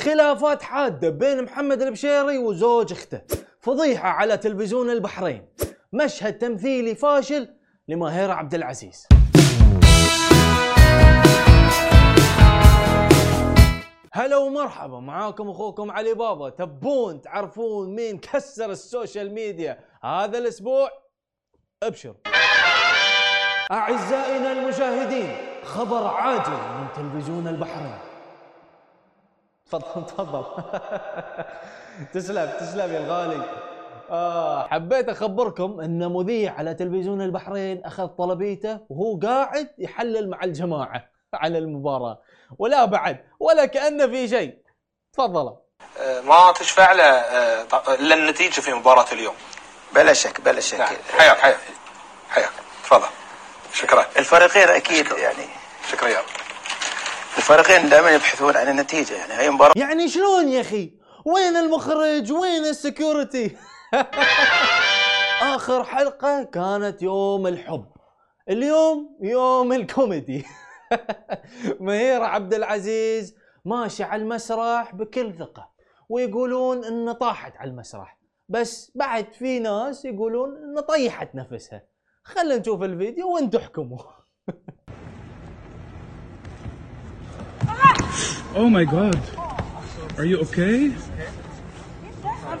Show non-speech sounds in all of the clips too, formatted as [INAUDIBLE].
خلافات حادة بين محمد البشيري وزوج اخته فضيحة على تلفزيون البحرين. مشهد تمثيلي فاشل لماهر عبد العزيز. هلا ومرحبا معاكم أخوكم علي بابا. تبون تعرفون مين كسر ال social media هذا الأسبوع؟ أبشر. أعزائنا المشاهدين خبر عاجل من تلفزيون البحرين. تفضل تفضل. [LAUGHS] تسلم تسلم يا الغالي. آه حبيت أخبركم إن مذيع على تلفزيون البحرين أخذ طلبيته وهو قاعد يحلل مع الجماعة على المباراة. ولا بعد ولا كانه في شيء. تفضل. ما تشفع له آه، إلا النتيجة في مباراة اليوم. بلا شك بلا شك. نعم. حياك حياك. حياك. تفضل. شكرا. الفريقين أكيد أشكر. يعني. شكرا يا الفريقين دائما يبحثون عن النتيجة يعني هي مباراة. يعني شلون يا أخي؟ وين المخرج؟ وين ال security؟ [LAUGHS] آخر حلقة كانت يوم الحب. اليوم يوم الكوميدي. [LAUGHS] ماهر عبد العزيز ماشي على المسرح بكل ثقة ويقولون إن طاحت على المسرح. بس بعد في ناس يقولون إن طيحت نفسها. خلينا نشوف الفيديو وأنتم احكموا. [LAUGHS] Oh my god. Are you okay? Oh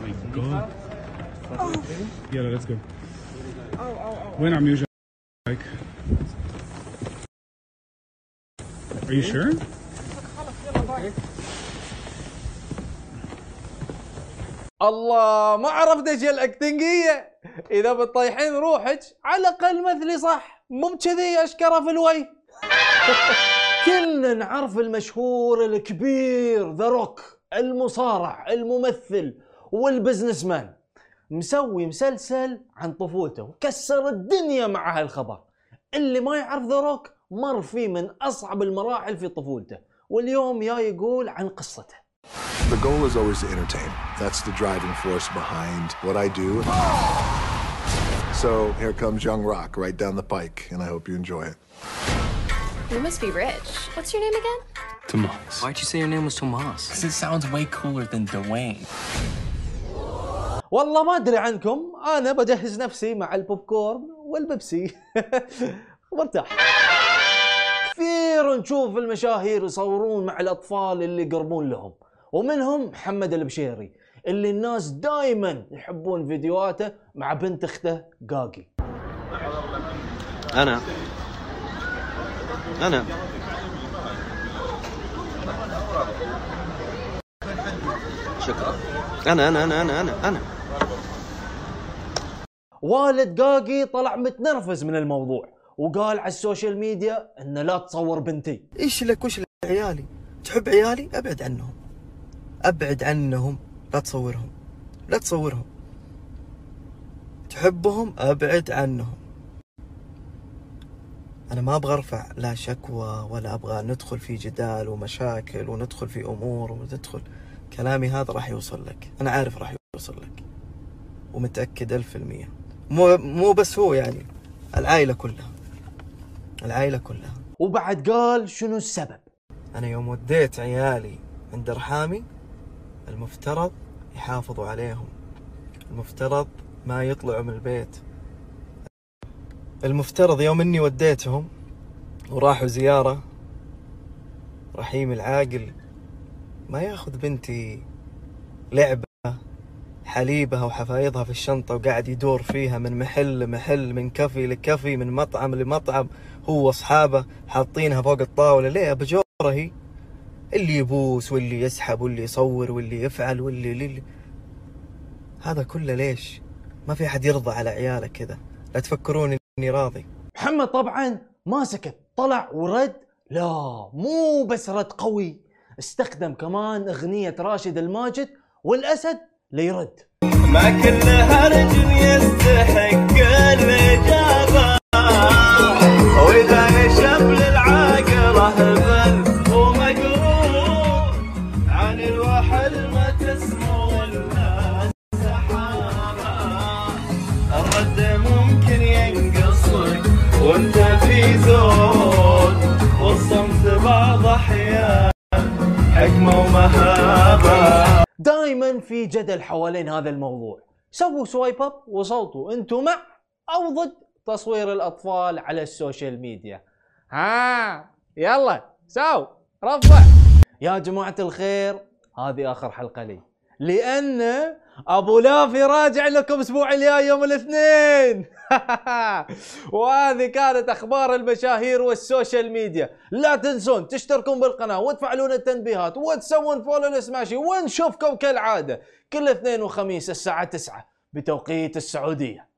my god. Oh. Yeah, let's go. When I'm usually like. Are you sure? الله ما عرفت إيش الاكتنجيه إذا بتطيحين روحك على الأقل مثلي صح. مو بكذي أشكره في الوجه [LAUGHS] كلنا نعرف المشهور الكبير ذا روك المصارع الممثل وال businessman مسوي مسلسل عن طفولته وكسر الدنيا مع هالخبر. اللي ما يعرف The Rock مر فيه من أصعب المراحل في طفولته واليوم يا يقول عن قصته. The goal is always to entertain. That's the driving force behind what I do. So here comes Young Rock right down the pike, and I hope you enjoy it. You must be rich. What's your name again? Tomas. Why'd you say your name was Tomas? Because it sounds way cooler than Dwayne. والله ما ادري عنكم انا بجهز نفسي مع البوب كورن والبيبسي مرتاح كثير نشوف المشاهير يصورون مع الاطفال اللي يقربون لهم ومنهم محمد البشيري اللي الناس دائما يحبون فيديوهاته مع بنت اخته قاقي أنا. أنا. شكرا. أنا أنا أنا أنا أنا أنا. والد قاقي طلع متنرفز من الموضوع وقال على السوشيال ميديا إنه لا تصور بنتي. إيش لك وش عيالي؟ تحب عيالي؟ أبعد عنهم. أبعد عنهم. لا تصورهم. لا تصورهم. تحبهم؟ أبعد عنهم. أنا ما أبغى أرفع لا شكوى ولا أبغى ندخل في جدال ومشاكل وندخل في أمور وندخل. كلامي هذا راح يوصل لك. أنا عارف راح يوصل لك. ومتأكد ألف في المية مو مو بس هو يعني. العائلة كلها. العائلة كلها. وبعد قال شنو السبب؟ أنا يوم وديت عيالي عند رحامي المفترض يحافظوا عليهم. المفترض ما يطلعوا من البيت. المفترض يوم إني وديتهم وراحوا زيارة رحيم العاقل ما يأخذ بنتي لعبة حليبها وحفايضها في الشنطة وقاعد يدور فيها من محل لمحل من كفي لكفي من مطعم لمطعم هو وأصحابه حاطينها فوق الطاولة. ليه بجورة هي؟ اللي يبوس واللي يسحب واللي يصور واللي يفعل واللي اللي هذا كله ليش؟ ما في أحد يرضى على عياله كذا. لا تفكرون إني راضي. محمد طبعا ما سكت طلع ورد. لا مو بس رد قوي. استخدم كمان أغنية راشد الماجد والأسد ليرد. ما كل هرج يستحق الإجابة. وإذا نشف للعاقل دائما في جدل حوالين هذا الموضوع. سووا swipe up وصوتوا أنتم مع أو ضد تصوير الأطفال على ال social media. ها يلا ساو رفع. يا جماعة الخير هذه آخر حلقة لي. لأن أبو لافي راجع لكم الأسبوع الجاي يوم الاثنين. [LAUGHS] وهذه كانت أخبار المشاهير وال social media. لا تنسون تشتركون بالقناة وتفعلون التنبيهات وتسوون follow ل Smashi ونشوفكم كالعادة كل اثنين وخميس الساعة 9 بتوقيت السعودية.